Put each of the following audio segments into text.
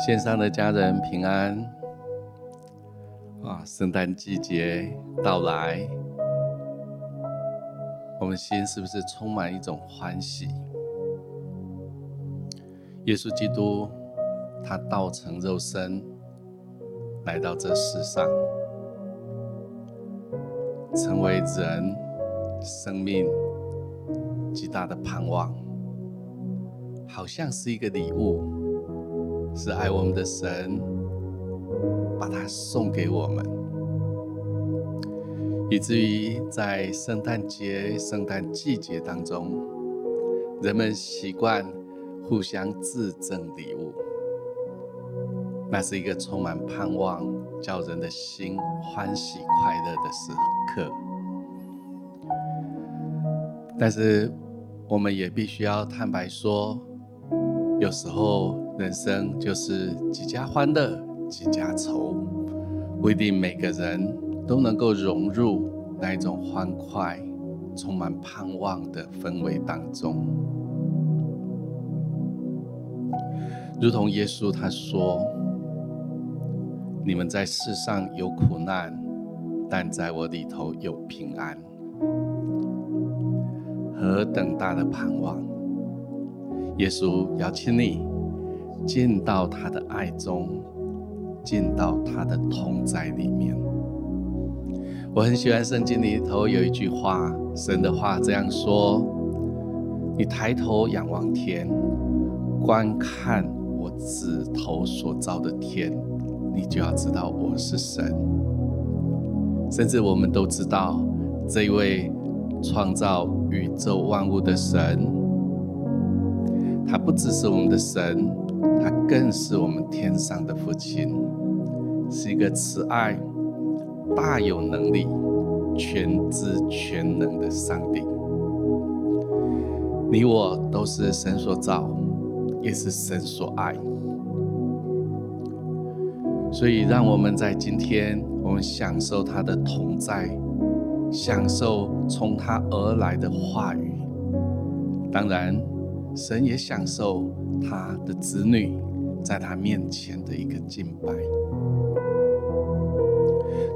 线上的家人平安啊！圣诞季节到来，我们心是不是充满一种欢喜？耶稣基督他道成肉身来到这世上，成为人生命极大的盼望，好像是一个礼物。是爱我们的神，把它送给我们，以至于在圣诞节、圣诞季节当中，人们习惯互相致赠礼物。那是一个充满盼望、叫人的心欢喜快乐的时刻。但是，我们也必须要坦白说，有时候。人生就是几家欢乐几家愁，不一定每个人都能够融入那一种欢快、充满盼望的氛围当中。如同耶稣他说：“你们在世上有苦难，但在我里头有平安。”何等大的盼望！耶稣邀请你。进到他的爱中，进到他的同在里面。我很喜欢圣经里头有一句话，神的话这样说：你抬头仰望天，观看我指头所造的天，你就要知道我是神。甚至我们都知道，这位创造宇宙万物的神，他不只是我们的神。他更是我们天上的父亲，是一个慈爱、大有能力、全知全能的上帝。你我都是神所造，也是神所爱。所以，让我们在今天，我们享受他的同在，享受从他而来的话语。当然，神也享受。他的子女在他面前的一个敬拜。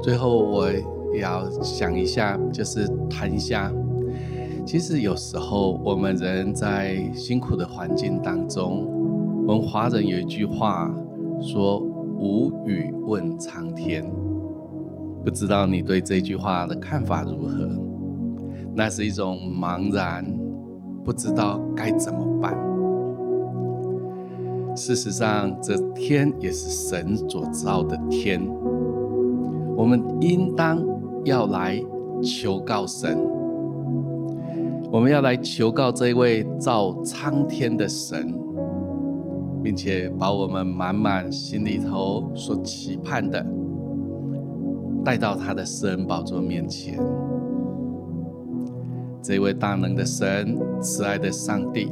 最后，我也要想一下，就是谈一下，其实有时候我们人在辛苦的环境当中，我们华人有一句话说“无语问苍天”，不知道你对这句话的看法如何？那是一种茫然，不知道该怎么办。事实上，这天也是神所造的天。我们应当要来求告神，我们要来求告这位造苍天的神，并且把我们满满心里头所期盼的带到他的私人宝座面前。这位大能的神，慈爱的上帝。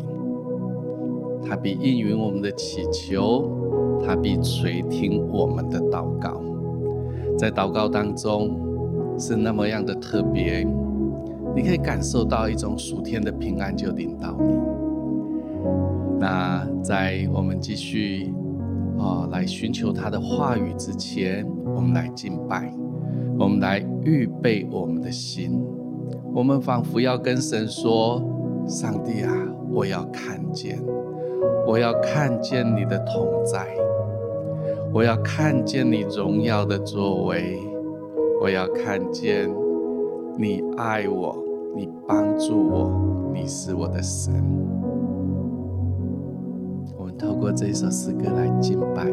他必应允我们的祈求，他必垂听我们的祷告。在祷告当中是那么样的特别，你可以感受到一种属天的平安就临到你。那在我们继续啊、来寻求他的话语之前，我们来敬拜，我们来预备我们的心，我们仿佛要跟神说：上帝啊，我要看见。我要看见你的同在，我要看见你荣耀的作为，我要看见你爱我，你帮助我，你是我的神。我们透过这一首诗歌来敬拜。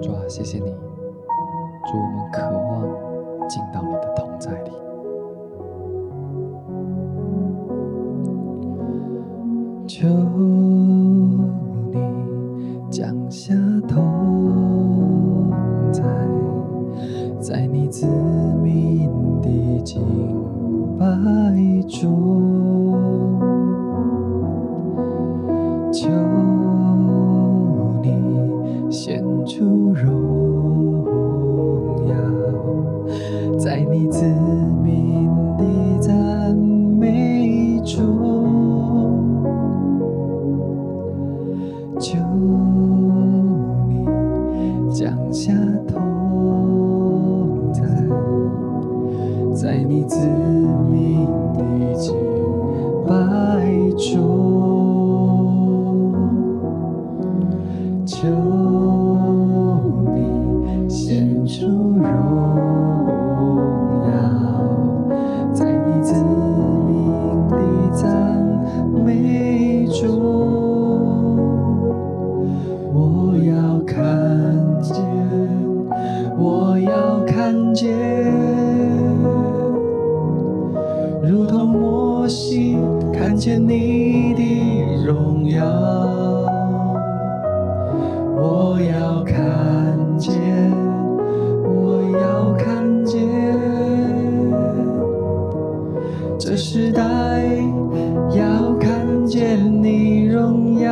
主啊，谢谢你，主，我们渴望进到你的子。这时代要看见你荣耀。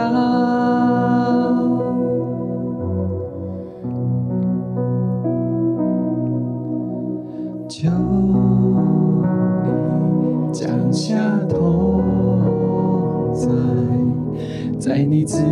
就你降下同在在你自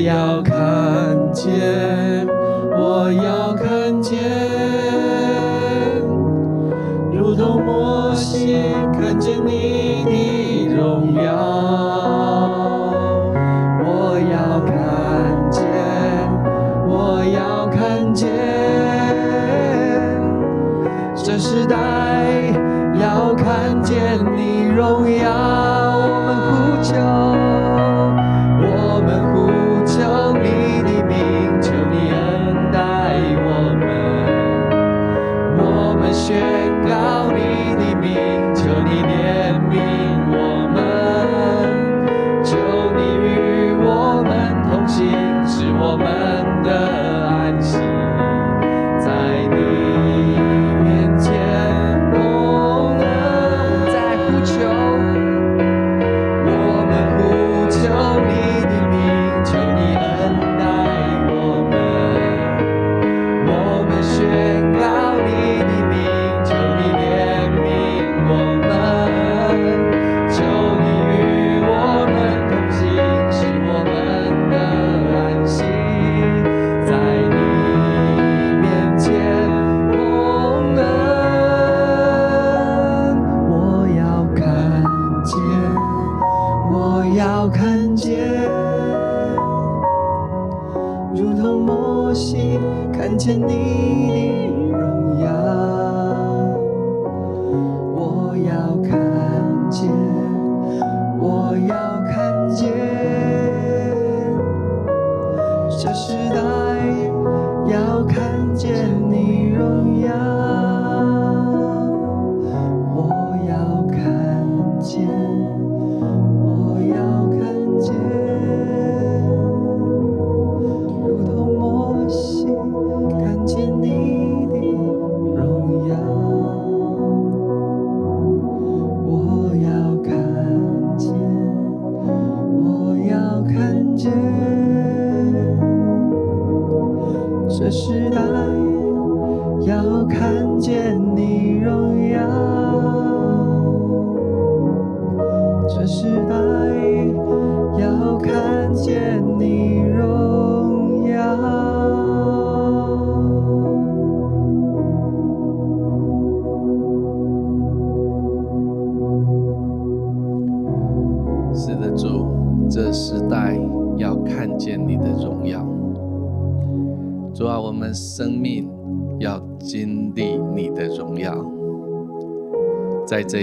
要看见。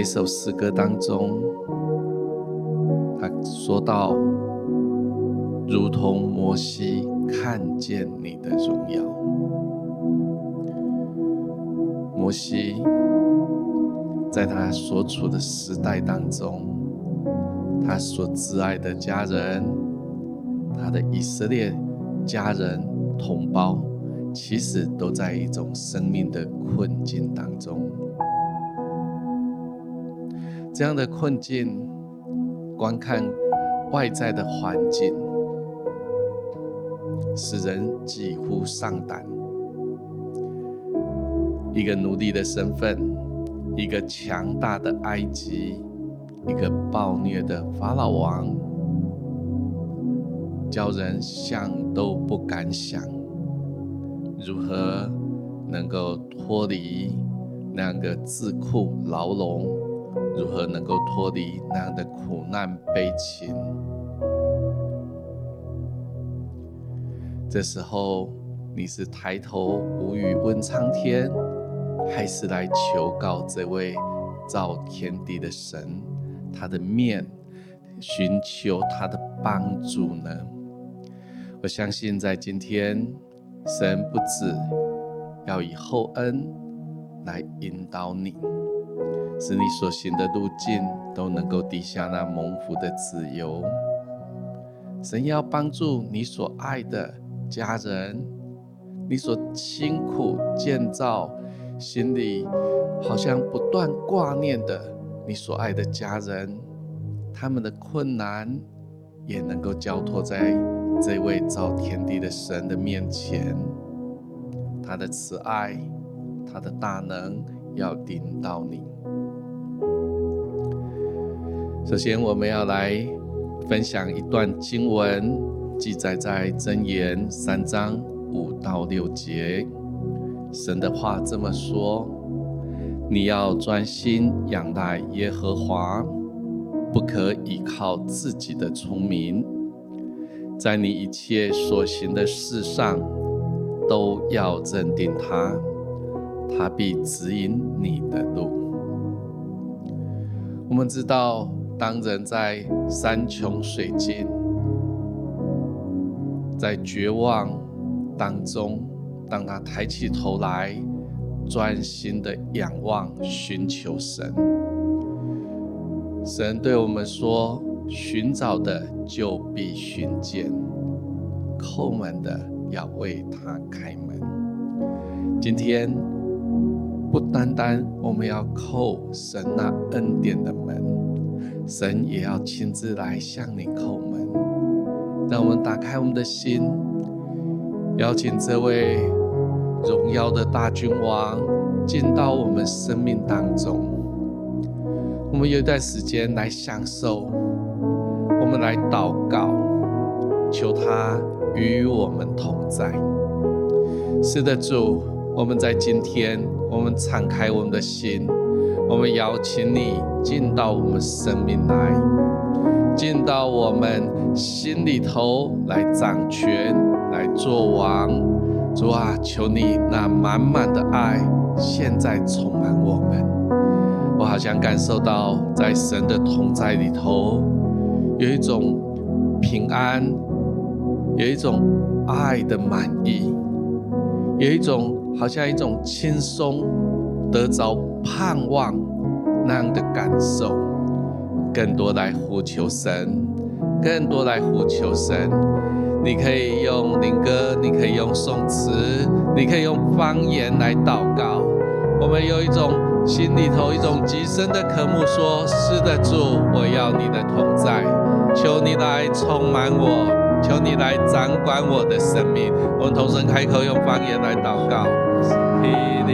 首诗歌当中，他说到，如同摩西看见你的荣耀。摩西在他所处的时代当中，他所挚爱的家人，他的以色列家人。同胞其实都在一种生命的困境当中，这样的困境，观看外在的环境，使人几乎丧胆。一个奴隶的身份，一个强大的埃及，一个暴虐的法老王。叫人想都不敢想，如何能够脱离那样的桎梏牢笼？如何能够脱离那样的苦难悲情？这时候，你是抬头无语问苍天，还是来求告这位造天地的神，他的面，寻求他的帮助呢？我相信，在今天，神不止要以厚恩来引导你，使你所行的路径都能够抵下那蒙福的自由。神要帮助你所爱的家人，你所辛苦建造、心里好像不断挂念的你所爱的家人，他们的困难也能够交托在。这位造天地的神的面前，他的慈爱，他的大能要顶到你。首先，我们要来分享一段经文，记载在箴言三章五到六节。神的话这么说：你要专心仰赖耶和华，不可倚靠自己的聪明。在你一切所行的事上，都要认定他，他必指引你的路。我们知道，当人在山穷水尽，在绝望当中，当他抬起头来，专心的仰望、寻求神，神对我们说。寻找的就必寻见，叩门的要为他开门。今天不单单我们要叩神那恩典的门，神也要亲自来向你叩门。让我们打开我们的心，邀请这位荣耀的大君王进到我们生命当中。我们有一段时间来享受。我们来祷告，求他与我们同在。是的，主，我们在今天，我们敞开我们的心，我们邀请你进到我们生命来，进到我们心里头来掌权、来做王。主啊，求你那满满的爱现在充满我们。我好像感受到在神的同在里头，有一种平安，有一种爱的满意，有一种好像一种轻松得着盼望那样的感受。更多来呼求神，更多来呼求神。你可以用灵歌，你可以用颂词，你可以用方言来祷告。我们有一种心里头一种极深的渴慕，说：是的，主，我要你的同在，求你来充满我，求你来掌管我的生命。我们同声开口，用方言来祷告。也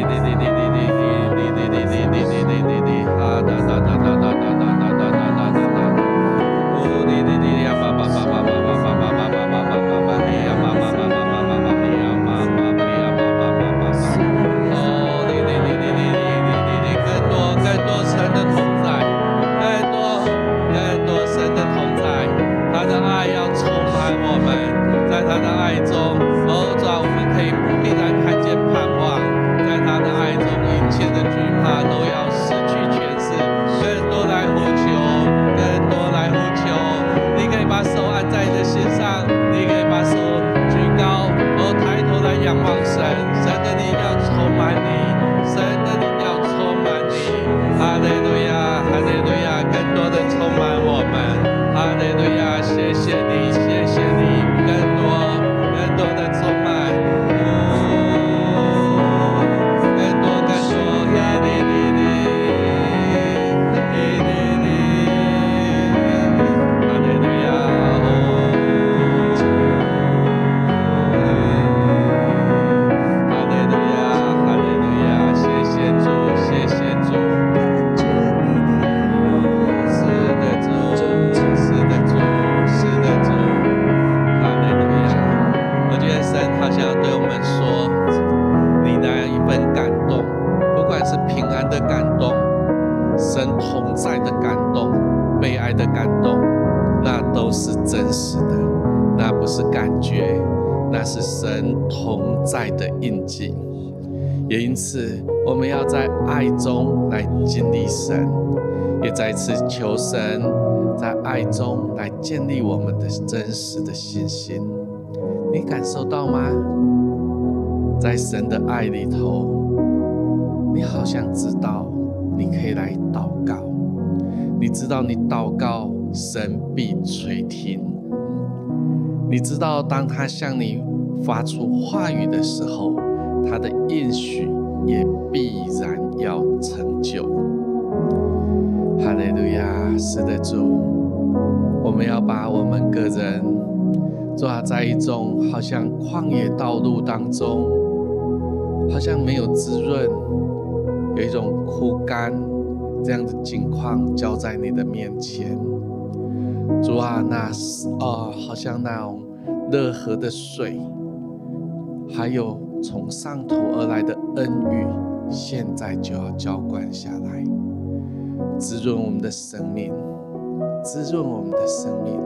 是求神在爱中来建立我们的真实的信心。你感受到吗？在神的爱里头，你好像知道你可以来祷告，你知道你祷告，神必垂听。你知道，当他向你发出话语的时候，他的应许也必然要成就。哈利路亚，是的，主，我们要把我们个人抓在一种好像旷野道路当中，好像没有滋润，有一种枯干这样的境况，交在你的面前。主啊，那是啊，好像那种乐河的水，还有。从上头而来的恩雨，现在就要浇灌下来，滋润我们的生命，滋润我们的生命，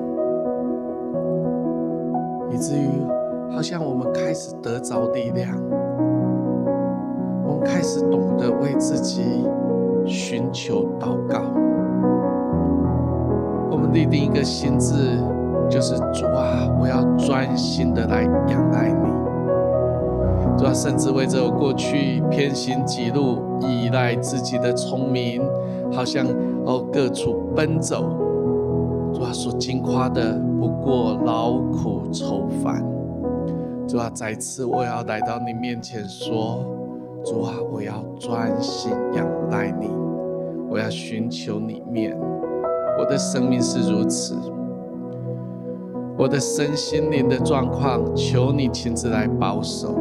以至于好像我们开始得着力量，我们开始懂得为自己寻求祷告，我们立定一个心志，就是主啊，我要专心的来仰赖你。主啊，甚至为着过去偏行己路、依赖自己的聪明，好像哦各处奔走，主啊所经夸的不过劳苦愁烦。主啊，再次我要来到你面前说，主啊，我要专心仰赖你，我要寻求你面。我的生命是如此，我的身心灵的状况，求你亲自来保守。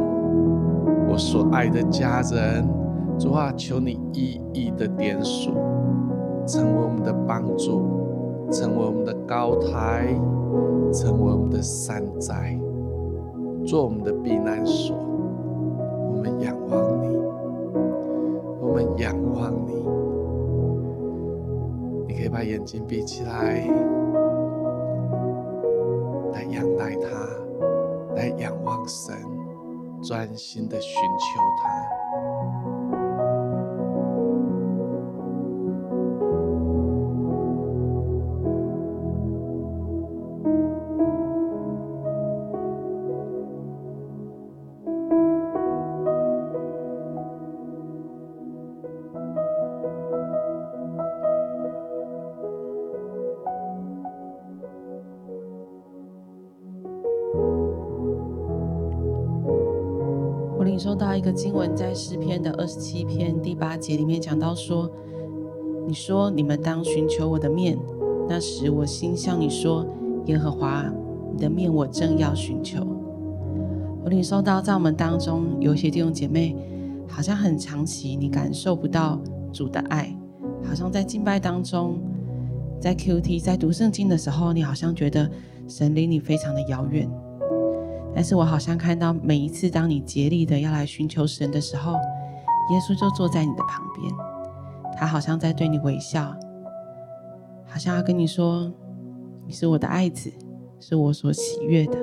所爱的家人，主啊，求你一一的点数，成为我们的帮助，成为我们的高台，成为我们的山寨，做我们的避难所。我们仰望你，我们仰望你。你可以把眼睛闭起来，来仰赖他，来仰望神。专心的寻求他。到一个经文，在诗篇的二十七篇第八节里面讲到说：“你说你们当寻求我的面，那时我心向你说，耶和华，你的面我正要寻求。”我领受到在我们当中有一些弟兄姐妹，好像很长期你感受不到主的爱，好像在敬拜当中，在 QT 在读圣经的时候，你好像觉得神离你非常的遥远。但是我好像看到，每一次当你竭力的要来寻求神的时候，耶稣就坐在你的旁边，他好像在对你微笑，好像要跟你说：“你是我的爱子，是我所喜悦的。”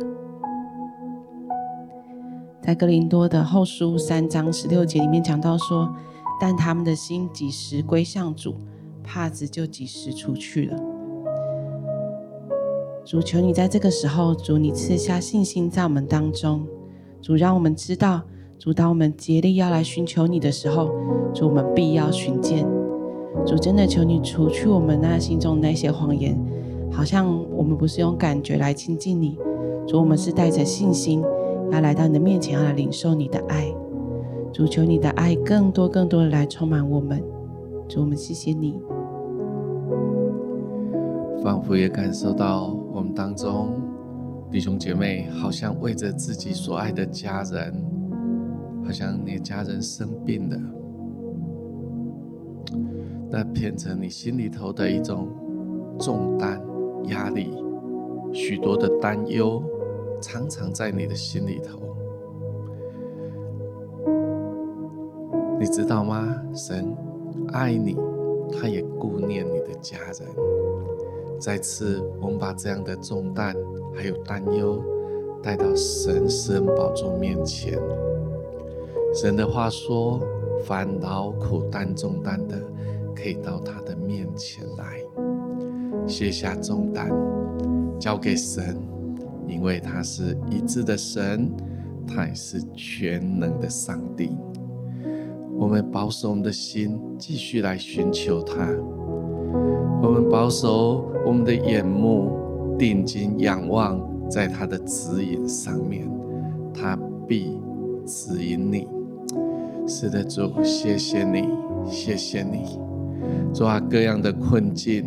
在哥林多的后书三章十六节里面讲到说：“但他们的心几时归向主，帕子就几时出去了。”主，求你在这个时候，主你赐下信心在我们当中，主让我们知道，主当我们竭力要来寻求你的时候，主我们必要寻见。主真的求你除去我们那心中那些谎言，好像我们不是用感觉来亲近你，主我们是带着信心要来到你的面前，要来领受你的爱。主求你的爱更多更多的来充满我们。主我们谢谢你，仿佛也感受到。当中弟兄姐妹，好像为着自己所爱的家人，好像你家人生病了，那变成你心里头的一种重担、压力，许多的担忧，常常在你的心里头。你知道吗？神爱你，他也顾念你的家人。再次，我们把这样的重担还有担忧带到神施恩宝座面前。神的话说：“烦劳苦担重担的，可以到他的面前来，卸下重担，交给神，因为他是一致的神，他也是全能的上帝。我们保守我们的心，继续来寻求他。”我们保守我们的眼目，定睛仰望在他的指引上面，他必指引你。是的，主，谢谢你，谢谢你。主啊，各样的困境，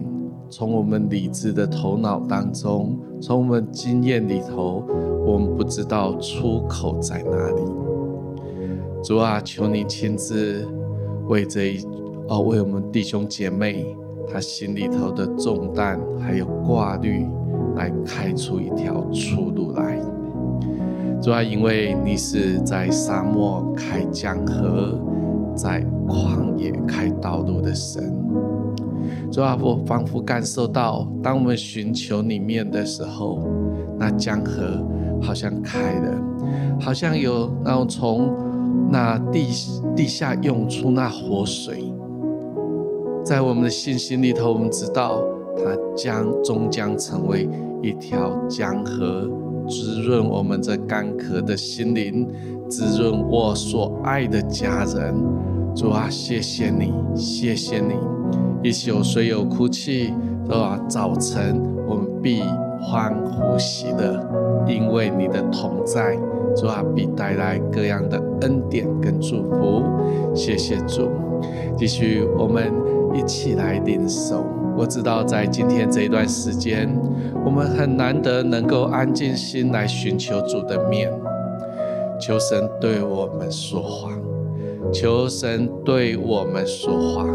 从我们理智的头脑当中，从我们经验里头，我们不知道出口在哪里。主啊，求你亲自为这一哦，为我们弟兄姐妹。他心里头的重担，还有挂虑，来开出一条出路来。主要，因为你是在沙漠开江河，在旷野开道路的神。主要，我仿佛感受到，当我们寻求你面的时候，那江河好像开了，好像有那种从那地地下涌出那活水。在我们的信心里头，我们知道它将终将成为一条江河，滋润我们这干渴的心灵，滋润我所爱的家人。主啊，谢谢你，谢谢你。一宿虽有哭泣，主啊，早晨我们必欢呼喜乐，因为你的同在，主啊，必带来各样的恩典跟祝福。谢谢主，继续我们。一起来领受。我知道，在今天这一段时间，我们很难得能够安静心来寻求主的面，求神对我们说话，求神对我们说话，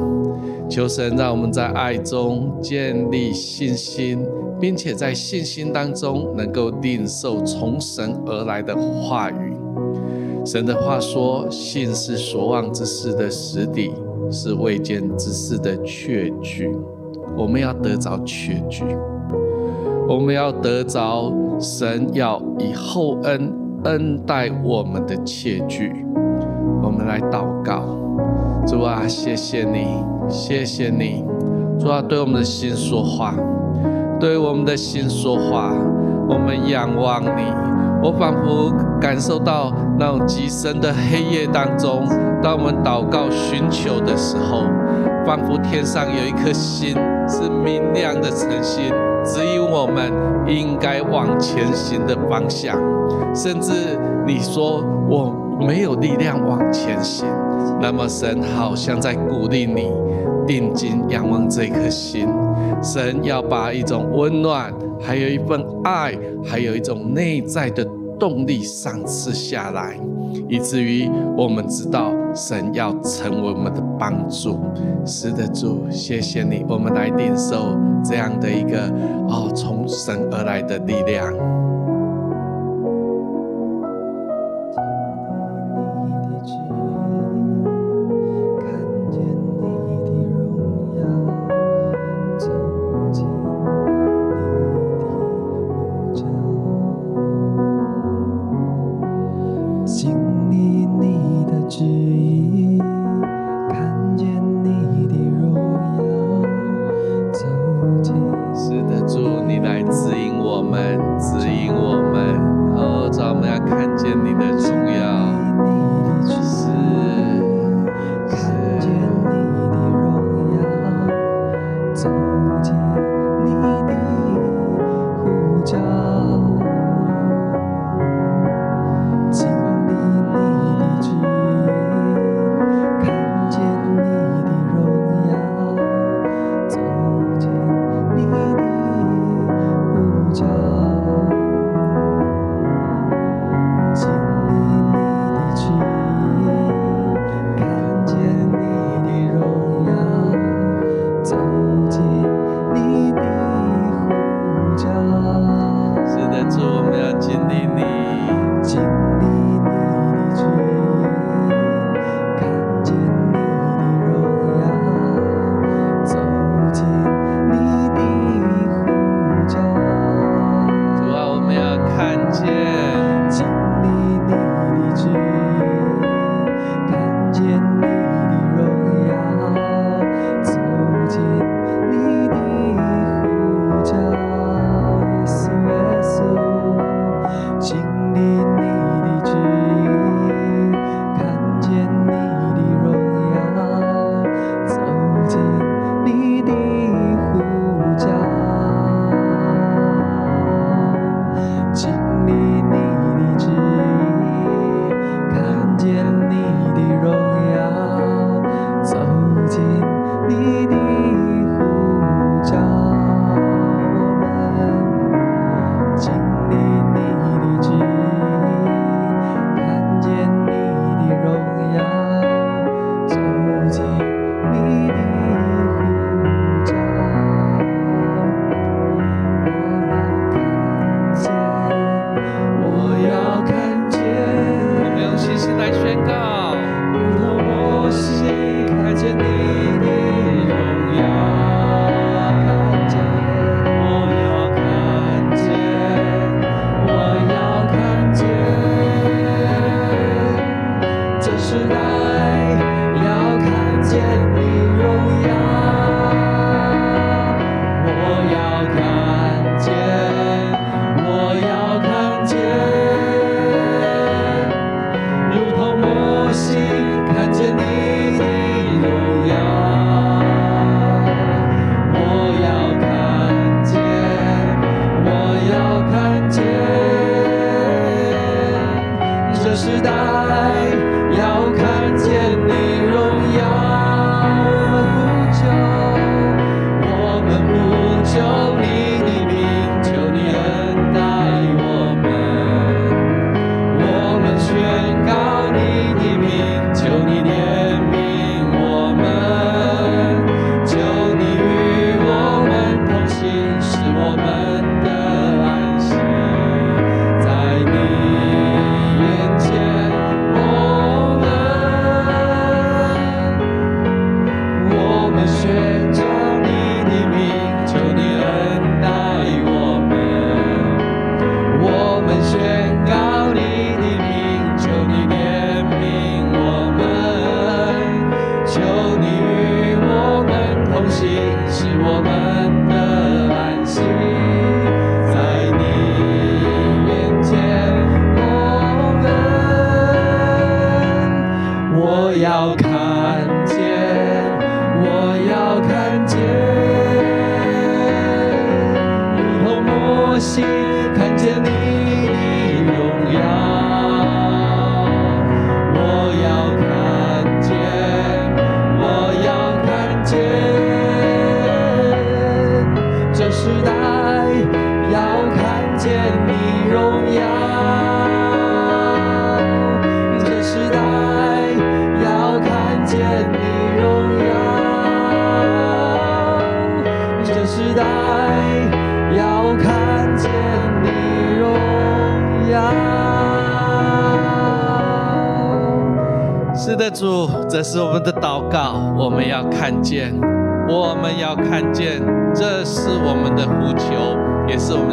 求神让我们在爱中建立信心，并且在信心当中能够领受从神而来的话语。神的话说：“信是所望之事的实底。”是未见之事的确据，我们要得着确据，我们要得着神要以厚恩恩待我们的切据。我们来祷告，主啊，谢谢你，谢谢你，主啊，对我们的心说话，对我们的心说话，我们仰望你。我仿佛感受到那种极深的黑夜当中，当我们祷告寻求的时候，仿佛天上有一颗星是明亮的晨星，指引我们应该往前行的方向。甚至你说我没有力量往前行，那么神好像在鼓励你定睛仰望这颗星。神要把一种温暖，还有一份爱，还有一种内在的动力赏赐下来，以至于我们知道神要成为我们的帮助。是的，主，谢谢你，我们来领受这样的一个哦，从神而来的力量。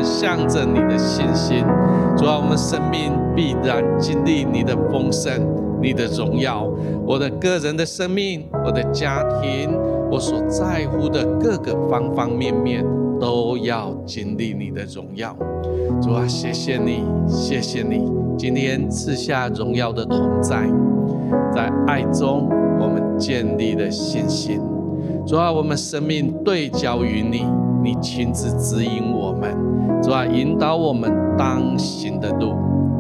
向着你的信心。主啊，我们生命必然经历你的丰盛、你的荣耀。我的个人的生命，我的家庭，我所在乎的各个方方面面，都要经历你的荣耀。主啊，谢谢你，谢谢你，今天赐下荣耀的同在。在爱中，我们建立了信心。主啊，我们生命对焦于你，你亲自指引我们，主啊，引导我们当行的路，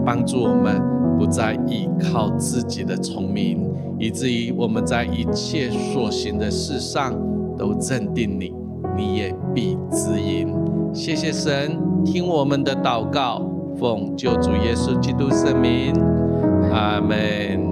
帮助我们不再依靠自己的聪明，以至于我们在一切所行的事上都认定你，你也必指引。谢谢神，听我们的祷告，奉救主耶稣基督圣名，阿门。